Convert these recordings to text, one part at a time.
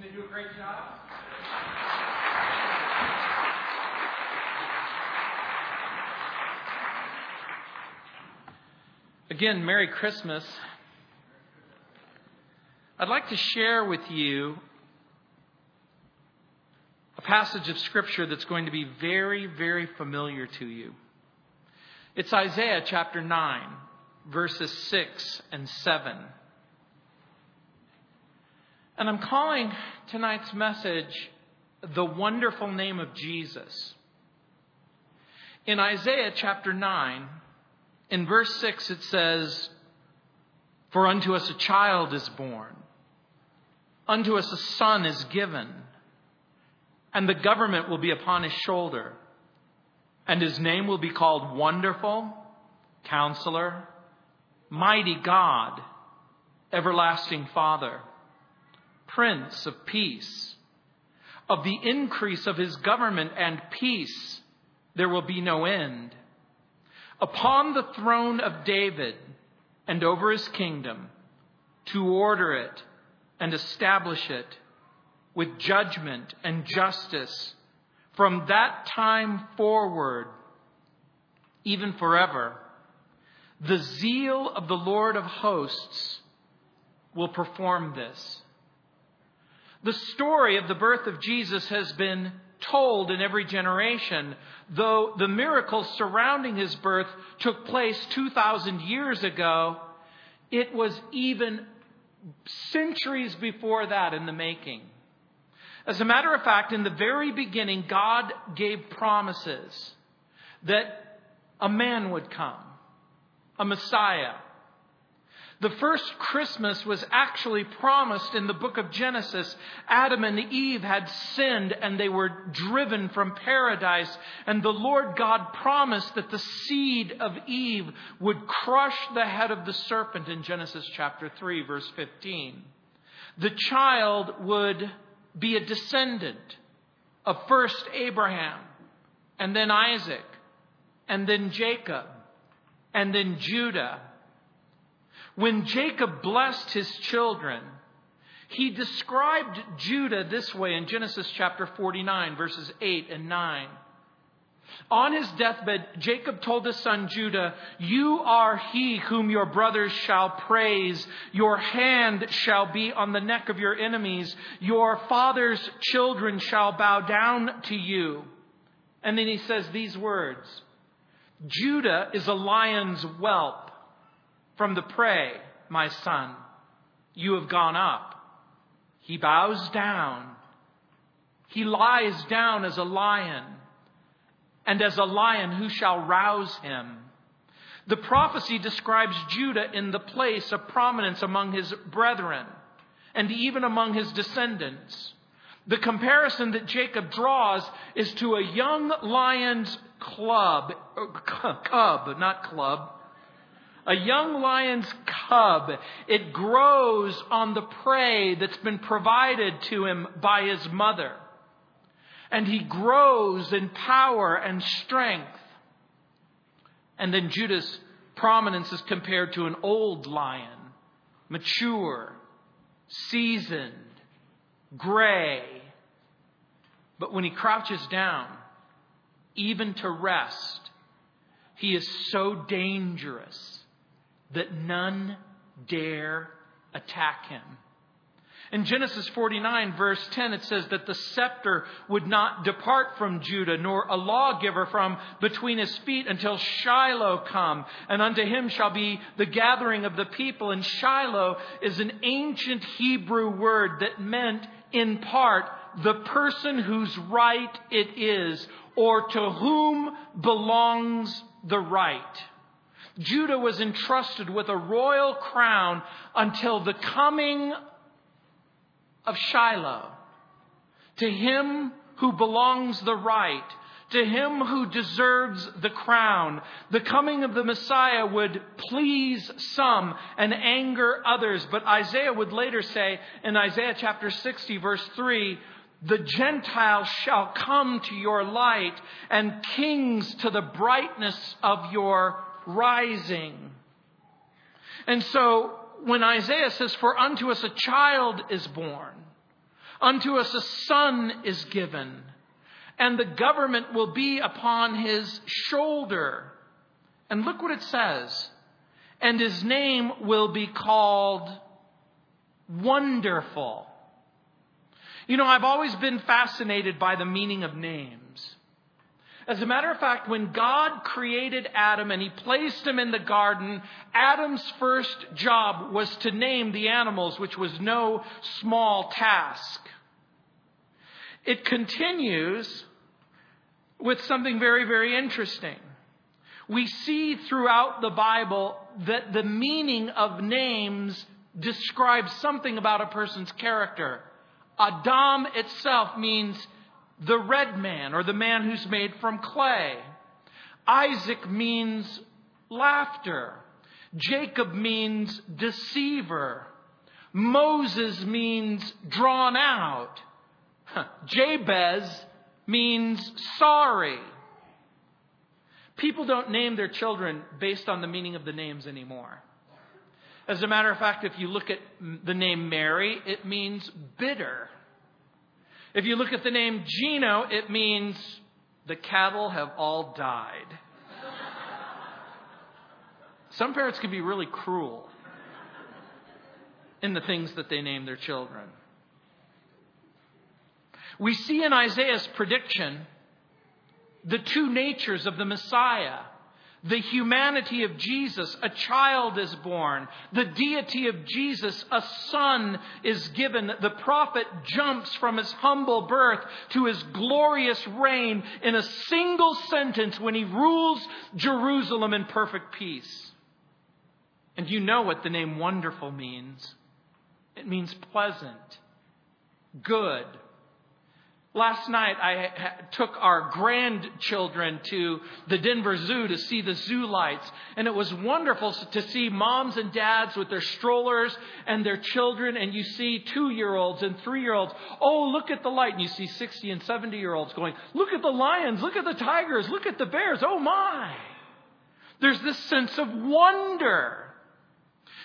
And they do a great job. Again, Merry Christmas. I'd like to share with you a passage of Scripture that's going to be very, very familiar to you. It's Isaiah chapter 9, verses 6 and 7. And I'm calling tonight's message the wonderful name of Jesus. In Isaiah chapter 9, in verse 6, it says, For unto us a child is born, unto us a son is given, and the government will be upon his shoulder, and his name will be called Wonderful, Counselor, Mighty God, Everlasting Father, Prince of Peace. Of the increase of his government and peace, there will be no end upon the throne of David and over his kingdom to order it and establish it with judgment and justice from that time forward, even forever. The zeal of the Lord of hosts will perform this. The story of the birth of Jesus has been told in every generation, though the miracles surrounding his birth took place 2,000 years ago, it was even centuries before that in the making. As a matter of fact, in the very beginning, God gave promises that a man would come, a Messiah, the first Christmas was actually promised in the book of Genesis. Adam and Eve had sinned and they were driven from paradise. And the Lord God promised that the seed of Eve would crush the head of the serpent in Genesis chapter 3, verse 15. The child would be a descendant of first Abraham, and then Isaac, and then Jacob, and then Judah when Jacob blessed his children, he described Judah this way in Genesis chapter 49, verses 8 and 9. On his deathbed, Jacob told his son Judah, You are he whom your brothers shall praise. Your hand shall be on the neck of your enemies. Your father's children shall bow down to you. And then he says these words Judah is a lion's whelp from the prey, my son, you have gone up. He bows down. He lies down as a lion. And as a lion, who shall rouse him? The prophecy describes Judah in the place of prominence among his brethren and even among his descendants. The comparison that Jacob draws is to a young lion's club, uh, cub, not club, a young lion's cub. It grows on the prey that's been provided to him by his mother. And he grows in power and strength. And then Judah's prominence is compared to an old lion, mature, seasoned, gray. But when he crouches down, even to rest, he is so dangerous that none dare attack him. In Genesis 49, verse 10, it says that the scepter would not depart from Judah, nor a lawgiver from between his feet until Shiloh come, and unto him shall be the gathering of the people. And Shiloh is an ancient Hebrew word that meant, in part, the person whose right it is, or to whom belongs the right. Judah was entrusted with a royal crown until the coming of Shiloh. To him who belongs the right, to him who deserves the crown. The coming of the Messiah would please some and anger others. But Isaiah would later say in Isaiah chapter 60, verse 3, the Gentiles shall come to your light, and kings to the brightness of your rising. And so when Isaiah says, For unto us a child is born, Unto us a son is given, and the government will be upon his shoulder. And look what it says. And his name will be called Wonderful. You know, I've always been fascinated by the meaning of names. As a matter of fact, when God created Adam and he placed him in the garden, Adam's first job was to name the animals, which was no small task. It continues with something very, very interesting. We see throughout the Bible that the meaning of names describes something about a person's character. Adam itself means the red man or the man who's made from clay. Isaac means laughter. Jacob means deceiver. Moses means drawn out. Jabez means sorry. People don't name their children based on the meaning of the names anymore. As a matter of fact, if you look at the name Mary, it means bitter. If you look at the name Gino, it means the cattle have all died. Some parents can be really cruel in the things that they name their children. We see in Isaiah's prediction the two natures of the Messiah the humanity of Jesus, a child is born. The deity of Jesus, a son is given. The prophet jumps from his humble birth to his glorious reign in a single sentence when he rules Jerusalem in perfect peace. And you know what the name wonderful means it means pleasant, good, Last night, I took our grandchildren to the Denver Zoo to see the zoo lights. And it was wonderful to see moms and dads with their strollers and their children. And you see two year olds and three year olds. Oh, look at the light. And you see 60 and 70 year olds going, Look at the lions. Look at the tigers. Look at the bears. Oh, my. There's this sense of wonder.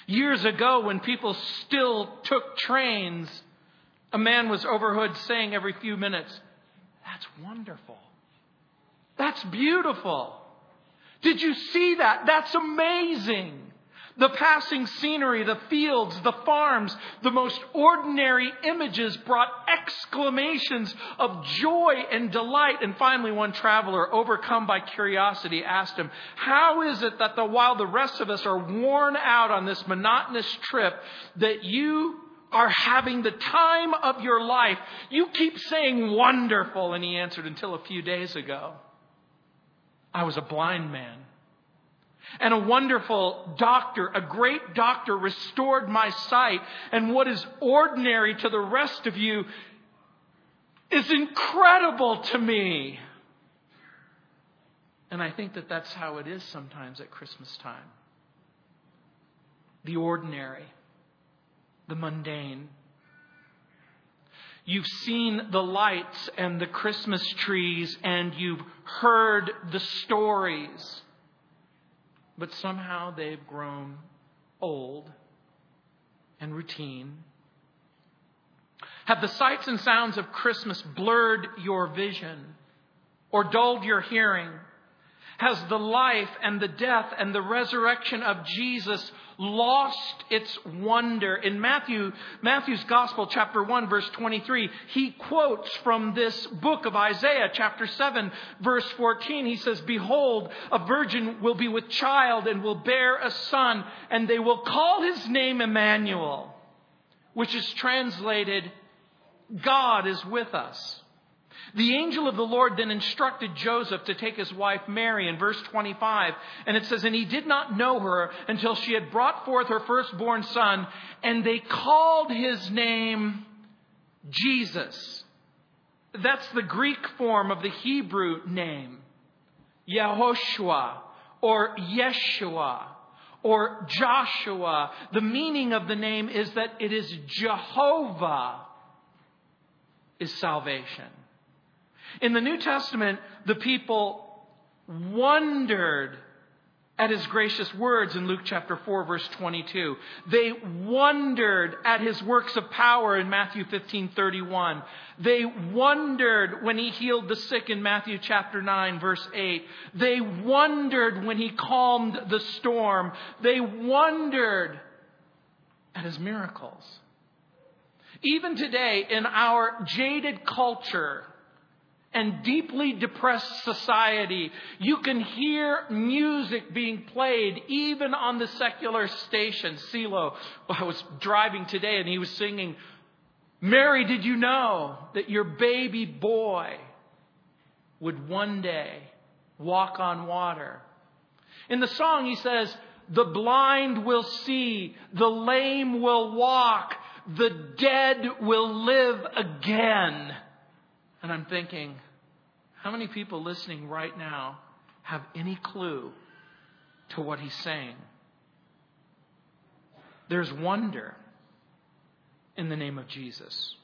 Years ago, when people still took trains, a man was overheard saying every few minutes, That's wonderful. That's beautiful. Did you see that? That's amazing. The passing scenery, the fields, the farms, the most ordinary images brought exclamations of joy and delight. And finally, one traveler, overcome by curiosity, asked him, How is it that the, while the rest of us are worn out on this monotonous trip, that you are having the time of your life. You keep saying wonderful. And he answered, Until a few days ago, I was a blind man. And a wonderful doctor, a great doctor, restored my sight. And what is ordinary to the rest of you is incredible to me. And I think that that's how it is sometimes at Christmas time. The ordinary the mundane. You've seen the lights and the Christmas trees and you've heard the stories, but somehow they've grown old and routine. Have the sights and sounds of Christmas blurred your vision or dulled your hearing? Has the life and the death and the resurrection of Jesus lost its wonder? In Matthew, Matthew's Gospel, chapter 1, verse 23, he quotes from this book of Isaiah, chapter 7, verse 14. He says, Behold, a virgin will be with child and will bear a son, and they will call his name Emmanuel, which is translated, God is with us. The angel of the Lord then instructed Joseph to take his wife Mary in verse 25. And it says, And he did not know her until she had brought forth her firstborn son, and they called his name Jesus. That's the Greek form of the Hebrew name, Yehoshua or Yeshua or Joshua. The meaning of the name is that it is Jehovah is salvation. In the New Testament, the people wondered at his gracious words in Luke chapter 4 verse 22. They wondered at his works of power in Matthew 15:31. They wondered when he healed the sick in Matthew chapter 9 verse 8. They wondered when he calmed the storm. They wondered at his miracles. Even today in our jaded culture, and deeply depressed society, you can hear music being played even on the secular station. CeeLo, I was driving today and he was singing, Mary, did you know that your baby boy would one day walk on water? In the song, he says, The blind will see, the lame will walk, the dead will live again. And I'm thinking, how many people listening right now have any clue to what he's saying? There's wonder in the name of Jesus.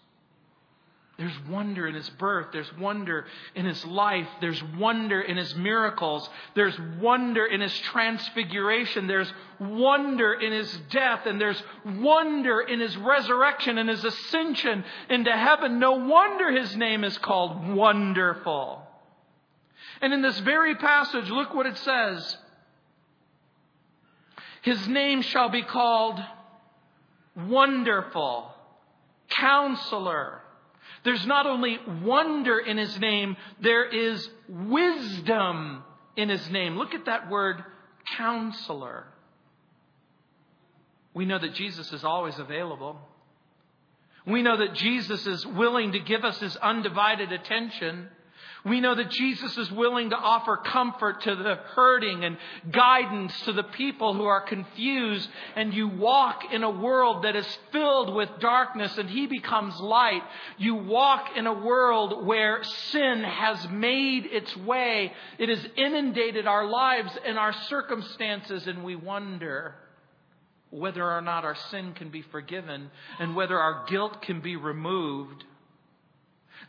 There's wonder in his birth. There's wonder in his life. There's wonder in his miracles. There's wonder in his transfiguration. There's wonder in his death. And there's wonder in his resurrection and his ascension into heaven. No wonder his name is called Wonderful. And in this very passage, look what it says. His name shall be called Wonderful, Counselor. There's not only wonder in his name, there is wisdom in his name. Look at that word, counselor. We know that Jesus is always available. We know that Jesus is willing to give us his undivided attention. We know that Jesus is willing to offer comfort to the hurting and guidance to the people who are confused. And you walk in a world that is filled with darkness and He becomes light. You walk in a world where sin has made its way. It has inundated our lives and our circumstances and we wonder whether or not our sin can be forgiven and whether our guilt can be removed.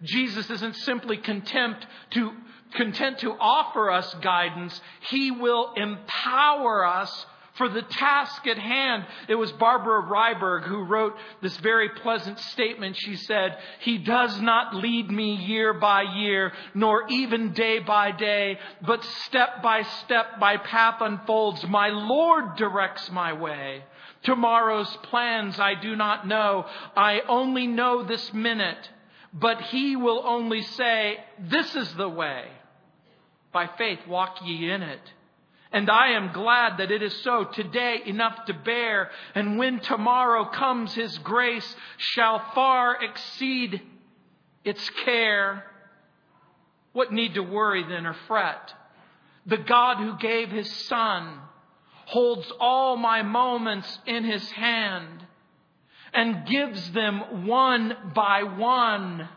Jesus isn't simply content to, content to offer us guidance. He will empower us for the task at hand. It was Barbara Ryberg who wrote this very pleasant statement. She said, He does not lead me year by year, nor even day by day, but step by step my path unfolds. My Lord directs my way. Tomorrow's plans I do not know. I only know this minute but he will only say, This is the way. By faith walk ye in it. And I am glad that it is so today enough to bear. And when tomorrow comes, his grace shall far exceed its care. What need to worry then or fret? The God who gave his son holds all my moments in his hand and gives them one by one.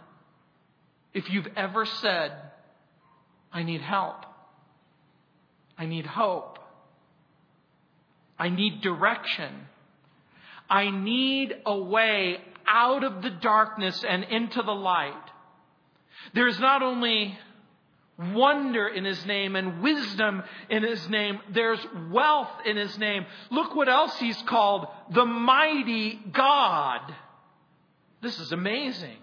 If you've ever said, I need help, I need hope, I need direction, I need a way out of the darkness and into the light, there is not only wonder in his name and wisdom in his name. There's wealth in his name. Look what else he's called the mighty God. This is amazing.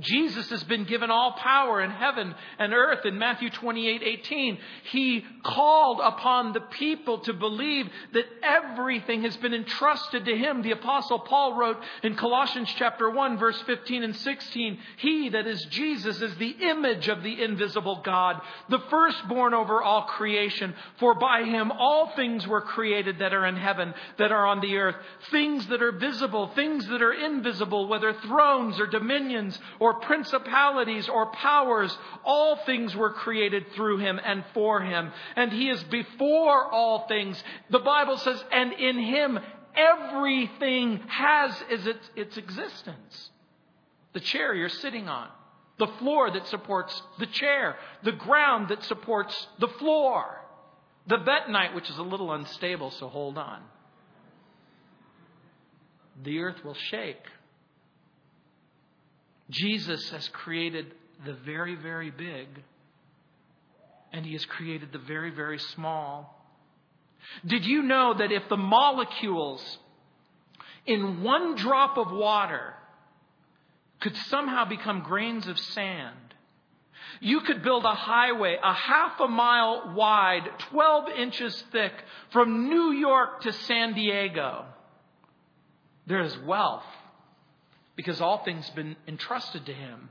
Jesus has been given all power in heaven and earth in Matthew 28 18. He called upon the people to believe that everything has been entrusted to him. The apostle Paul wrote in Colossians chapter 1 verse 15 and 16, He that is Jesus is the image of the invisible God, the firstborn over all creation. For by him all things were created that are in heaven, that are on the earth, things that are visible, things that are invisible, whether thrones or dominions or or principalities or powers, all things were created through him and for him. And he is before all things. The Bible says, and in him everything has its, its existence. The chair you're sitting on, the floor that supports the chair, the ground that supports the floor, the bentonite, which is a little unstable, so hold on. The earth will shake Jesus has created the very, very big and He has created the very, very small. Did you know that if the molecules in one drop of water could somehow become grains of sand, you could build a highway a half a mile wide, 12 inches thick, from New York to San Diego. There is wealth because all things have been entrusted to him.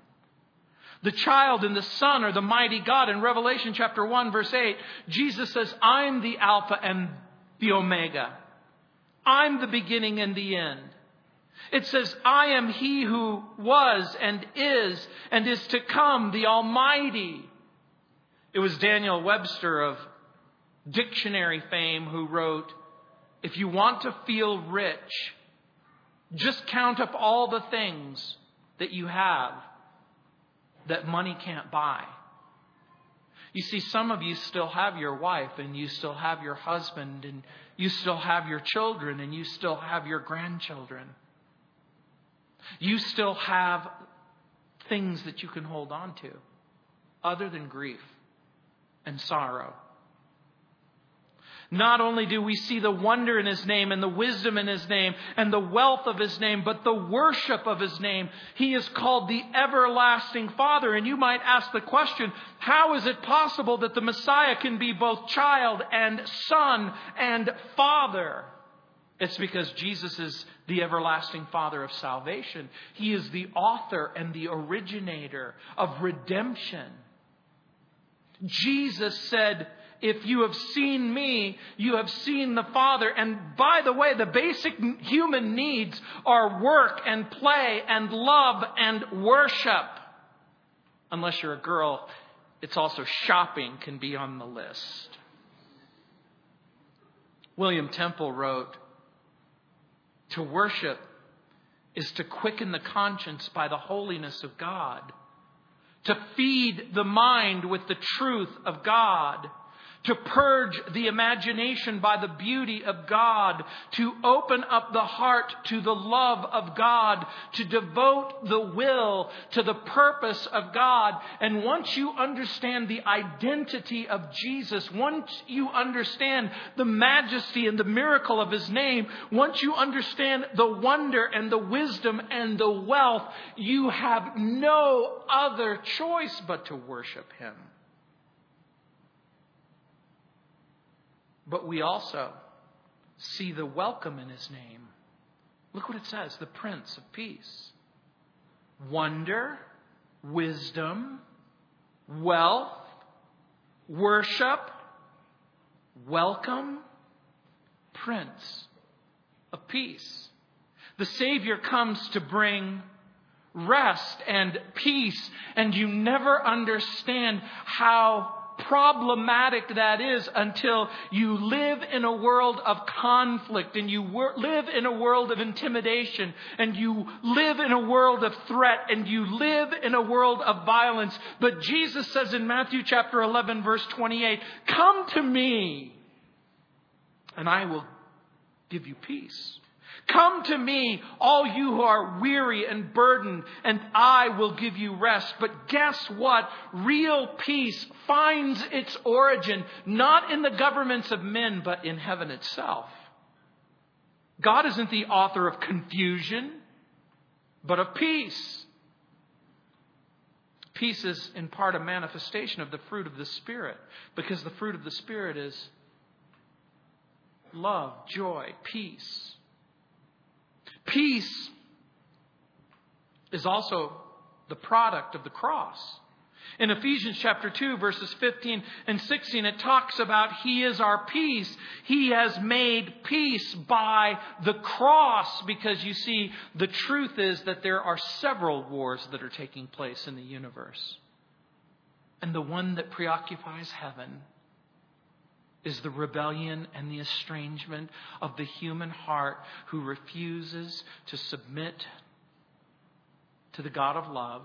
The child and the son are the mighty God. In Revelation chapter 1, verse 8, Jesus says, I'm the Alpha and the Omega. I'm the beginning and the end. It says, I am he who was and is and is to come, the Almighty. It was Daniel Webster of dictionary fame who wrote, If you want to feel rich, just count up all the things that you have that money can't buy. You see, some of you still have your wife, and you still have your husband, and you still have your children, and you still have your grandchildren. You still have things that you can hold on to other than grief and sorrow. Not only do we see the wonder in his name and the wisdom in his name and the wealth of his name, but the worship of his name. He is called the everlasting Father. And you might ask the question, how is it possible that the Messiah can be both child and son and father? It's because Jesus is the everlasting Father of salvation. He is the author and the originator of redemption. Jesus said, if you have seen me, you have seen the Father. And by the way, the basic human needs are work and play and love and worship. Unless you're a girl, it's also shopping can be on the list. William Temple wrote, To worship is to quicken the conscience by the holiness of God, to feed the mind with the truth of God to purge the imagination by the beauty of God, to open up the heart to the love of God, to devote the will to the purpose of God. And once you understand the identity of Jesus, once you understand the majesty and the miracle of His name, once you understand the wonder and the wisdom and the wealth, you have no other choice but to worship Him. But we also see the welcome in his name. Look what it says the Prince of Peace. Wonder, wisdom, wealth, worship, welcome, Prince of Peace. The Savior comes to bring rest and peace, and you never understand how problematic that is until you live in a world of conflict and you wor- live in a world of intimidation and you live in a world of threat and you live in a world of violence. But Jesus says in Matthew chapter 11 verse 28, come to me and I will give you peace. Come to me, all you who are weary and burdened, and I will give you rest. But guess what? Real peace finds its origin not in the governments of men, but in heaven itself. God isn't the author of confusion, but of peace. Peace is in part a manifestation of the fruit of the Spirit, because the fruit of the Spirit is love, joy, peace. Peace is also the product of the cross. In Ephesians chapter 2, verses 15 and 16, it talks about He is our peace. He has made peace by the cross because you see, the truth is that there are several wars that are taking place in the universe. And the one that preoccupies heaven is the rebellion and the estrangement of the human heart who refuses to submit to the God of love.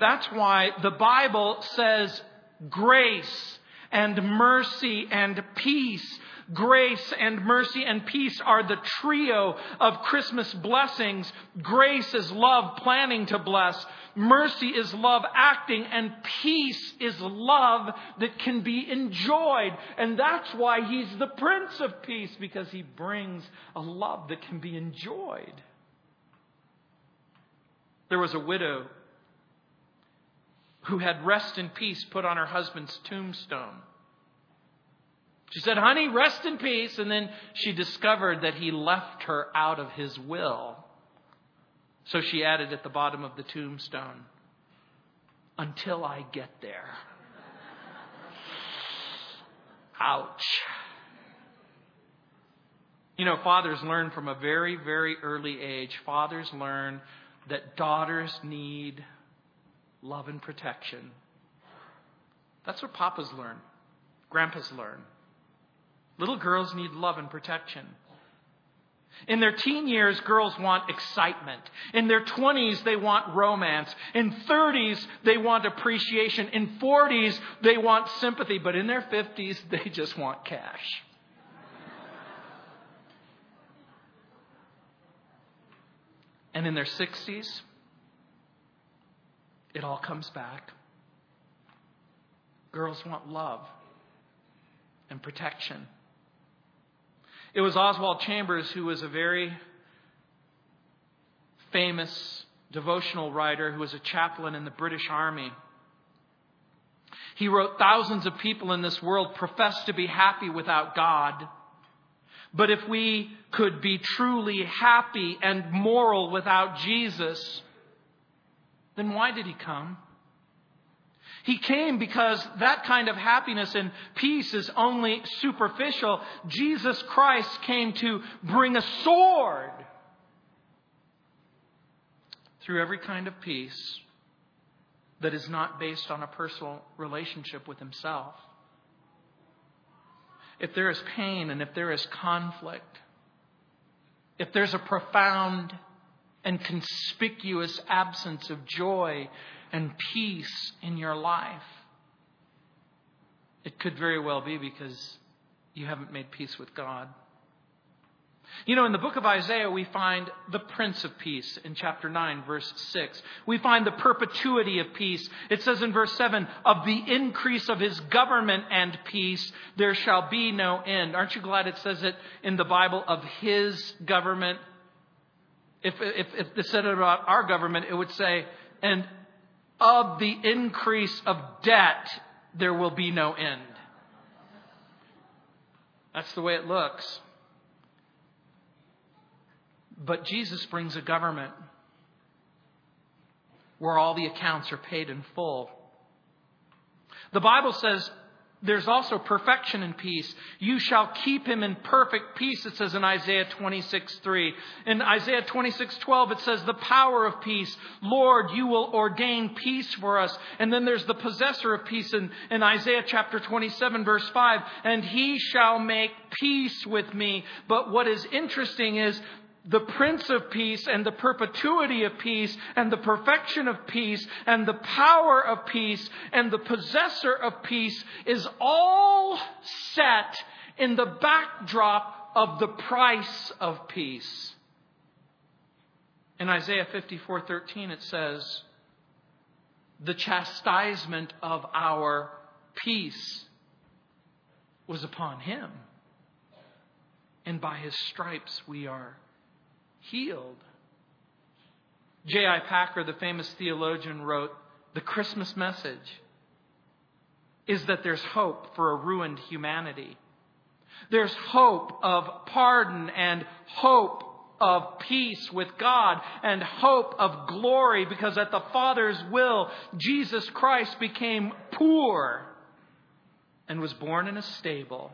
That's why the Bible says grace and mercy and peace Grace and mercy and peace are the trio of Christmas blessings. Grace is love planning to bless. Mercy is love acting and peace is love that can be enjoyed. And that's why he's the Prince of Peace because he brings a love that can be enjoyed. There was a widow who had rest in peace put on her husband's tombstone. She said, Honey, rest in peace. And then she discovered that he left her out of his will. So she added at the bottom of the tombstone, Until I get there. Ouch. You know, fathers learn from a very, very early age. Fathers learn that daughters need love and protection. That's what papas learn, grandpas learn. Little girls need love and protection. In their teen years, girls want excitement. In their 20s, they want romance. In 30s, they want appreciation. In 40s, they want sympathy. But in their 50s, they just want cash. And in their 60s, it all comes back. Girls want love and protection. It was Oswald Chambers who was a very famous devotional writer who was a chaplain in the British Army. He wrote, Thousands of people in this world profess to be happy without God. But if we could be truly happy and moral without Jesus, then why did he come? He came because that kind of happiness and peace is only superficial. Jesus Christ came to bring a sword through every kind of peace that is not based on a personal relationship with himself. If there is pain and if there is conflict, if there's a profound and conspicuous absence of joy and peace in your life, it could very well be because you haven't made peace with God. You know, in the book of Isaiah, we find the Prince of Peace in chapter 9, verse 6. We find the perpetuity of peace. It says in verse 7, of the increase of his government and peace, there shall be no end. Aren't you glad it says it in the Bible of his government if, if, if it said it about our government, it would say, and of the increase of debt, there will be no end. That's the way it looks. But Jesus brings a government where all the accounts are paid in full. The Bible says there's also perfection in peace. You shall keep him in perfect peace, it says in Isaiah 26, 3. In Isaiah 26, 12, it says, the power of peace. Lord, you will ordain peace for us. And then there's the possessor of peace in, in Isaiah chapter 27, verse 5. And he shall make peace with me. But what is interesting is the Prince of Peace and the perpetuity of peace and the perfection of peace and the power of peace and the possessor of peace is all set in the backdrop of the price of peace. In Isaiah 54:13 it says, "The chastisement of our peace was upon him, and by his stripes we are healed. J.I. Packer, the famous theologian, wrote The Christmas message is that there's hope for a ruined humanity. There's hope of pardon and hope of peace with God and hope of glory because at the Father's will, Jesus Christ became poor and was born in a stable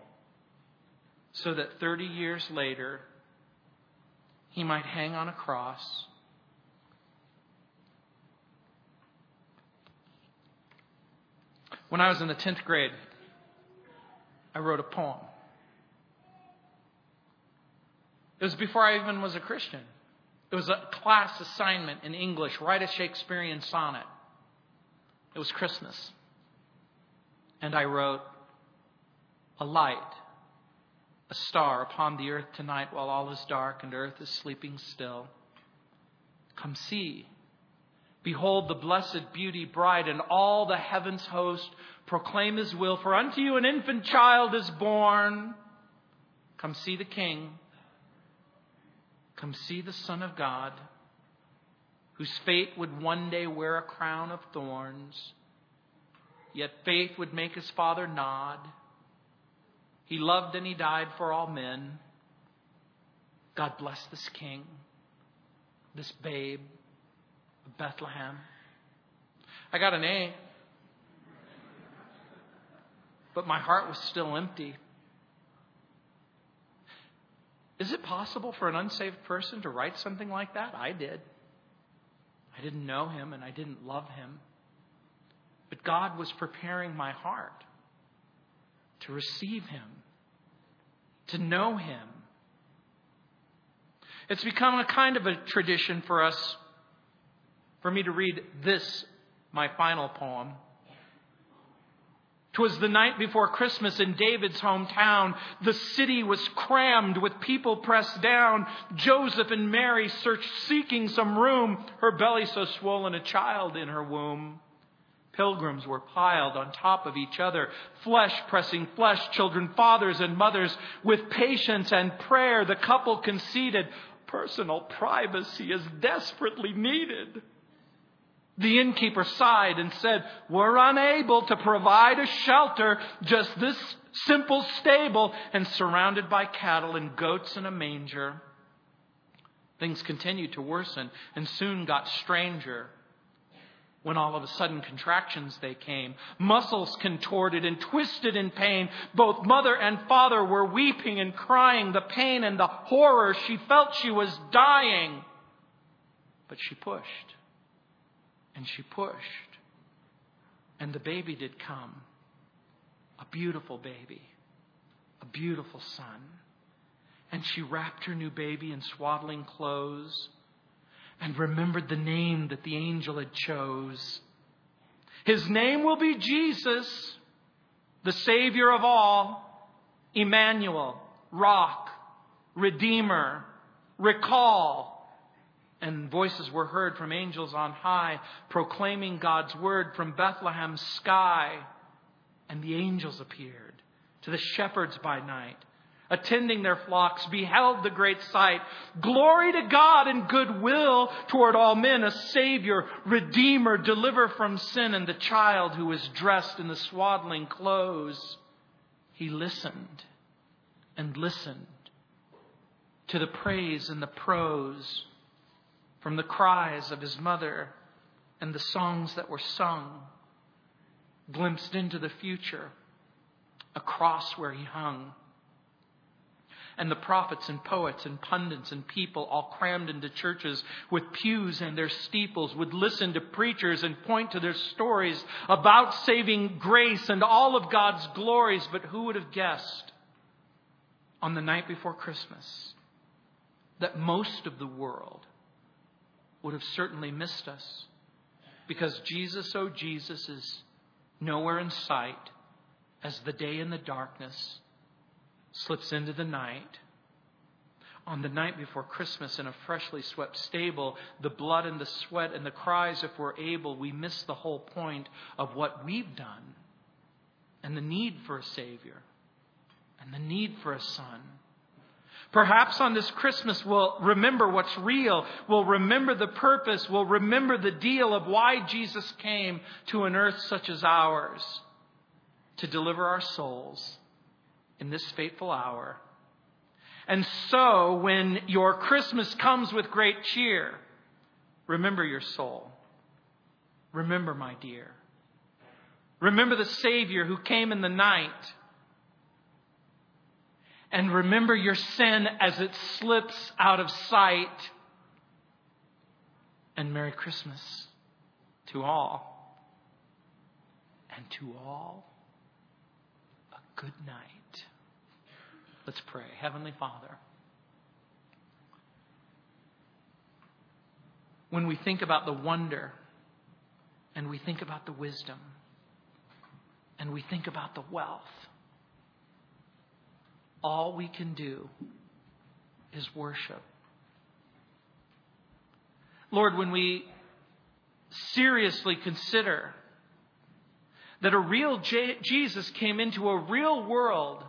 so that 30 years later, he might hang on a cross. When I was in the 10th grade, I wrote a poem. It was before I even was a Christian. It was a class assignment in English write a Shakespearean sonnet. It was Christmas. And I wrote, A light a star upon the earth tonight while all is dark and earth is sleeping still. Come see. Behold the blessed beauty bright, and all the heavens host proclaim his will. For unto you an infant child is born. Come see the King. Come see the Son of God, whose fate would one day wear a crown of thorns. Yet faith would make his father nod. He loved and he died for all men. God bless this king, this babe of Bethlehem. I got an A, but my heart was still empty. Is it possible for an unsaved person to write something like that? I did. I didn't know him and I didn't love him. But God was preparing my heart to receive Him, to know Him. It's become a kind of a tradition for us, for me to read this, my final poem. Twas the night before Christmas in David's hometown. The city was crammed with people pressed down. Joseph and Mary searched seeking some room, her belly so swollen, a child in her womb. Pilgrims were piled on top of each other, flesh pressing flesh, children, fathers, and mothers. With patience and prayer, the couple conceded personal privacy is desperately needed. The innkeeper sighed and said, We're unable to provide a shelter, just this simple stable, and surrounded by cattle and goats and a manger. Things continued to worsen and soon got stranger when all of a sudden contractions they came, muscles contorted and twisted in pain. Both mother and father were weeping and crying the pain and the horror. She felt she was dying. But she pushed and she pushed. And the baby did come. A beautiful baby. A beautiful son. And she wrapped her new baby in swaddling clothes and remembered the name that the angel had chose. His name will be Jesus, the Savior of all, Emmanuel, Rock, Redeemer, Recall. And voices were heard from angels on high, proclaiming God's word from Bethlehem's sky. And the angels appeared to the shepherds by night attending their flocks, beheld the great sight. Glory to God and goodwill toward all men, a Savior, Redeemer, deliver from sin, and the child who was dressed in the swaddling clothes. He listened and listened to the praise and the prose from the cries of his mother and the songs that were sung, glimpsed into the future, a cross where he hung and the prophets and poets and pundits and people all crammed into churches with pews and their steeples would listen to preachers and point to their stories about saving grace and all of God's glories. But who would have guessed on the night before Christmas that most of the world would have certainly missed us? Because Jesus, oh Jesus, is nowhere in sight as the day in the darkness slips into the night. On the night before Christmas, in a freshly swept stable, the blood and the sweat and the cries, if we're able, we miss the whole point of what we've done and the need for a Savior and the need for a Son. Perhaps on this Christmas we'll remember what's real. We'll remember the purpose. We'll remember the deal of why Jesus came to an earth such as ours to deliver our souls in this fateful hour. And so, when your Christmas comes with great cheer, remember your soul. Remember, my dear. Remember the Savior who came in the night. And remember your sin as it slips out of sight. And Merry Christmas to all. And to all, a good night. Let's pray. Heavenly Father, when we think about the wonder and we think about the wisdom and we think about the wealth, all we can do is worship. Lord, when we seriously consider that a real Jesus came into a real world,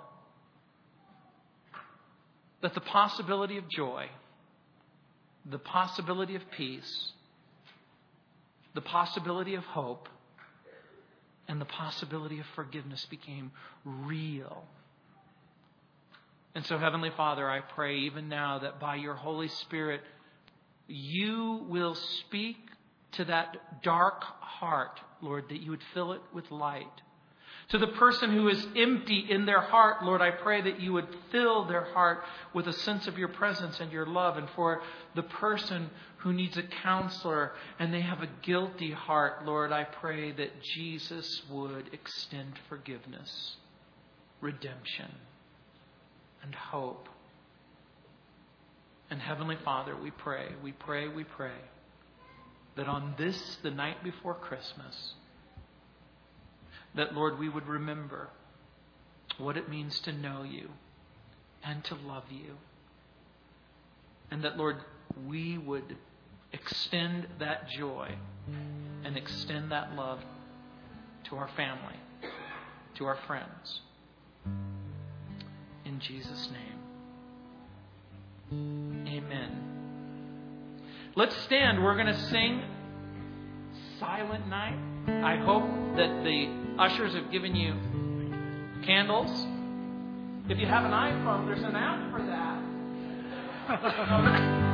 that the possibility of joy, the possibility of peace, the possibility of hope, and the possibility of forgiveness became real. And so, Heavenly Father, I pray even now that by your Holy Spirit, you will speak to that dark heart, Lord, that you would fill it with light. To the person who is empty in their heart, Lord, I pray that you would fill their heart with a sense of your presence and your love. And for the person who needs a counselor and they have a guilty heart, Lord, I pray that Jesus would extend forgiveness, redemption, and hope. And Heavenly Father, we pray, we pray, we pray that on this, the night before Christmas, that, Lord, we would remember what it means to know you and to love you. And that, Lord, we would extend that joy and extend that love to our family, to our friends. In Jesus' name. Amen. Let's stand. We're going to sing Silent Night. I hope that the Ushers have given you candles. If you have an iPhone, there's an app for that.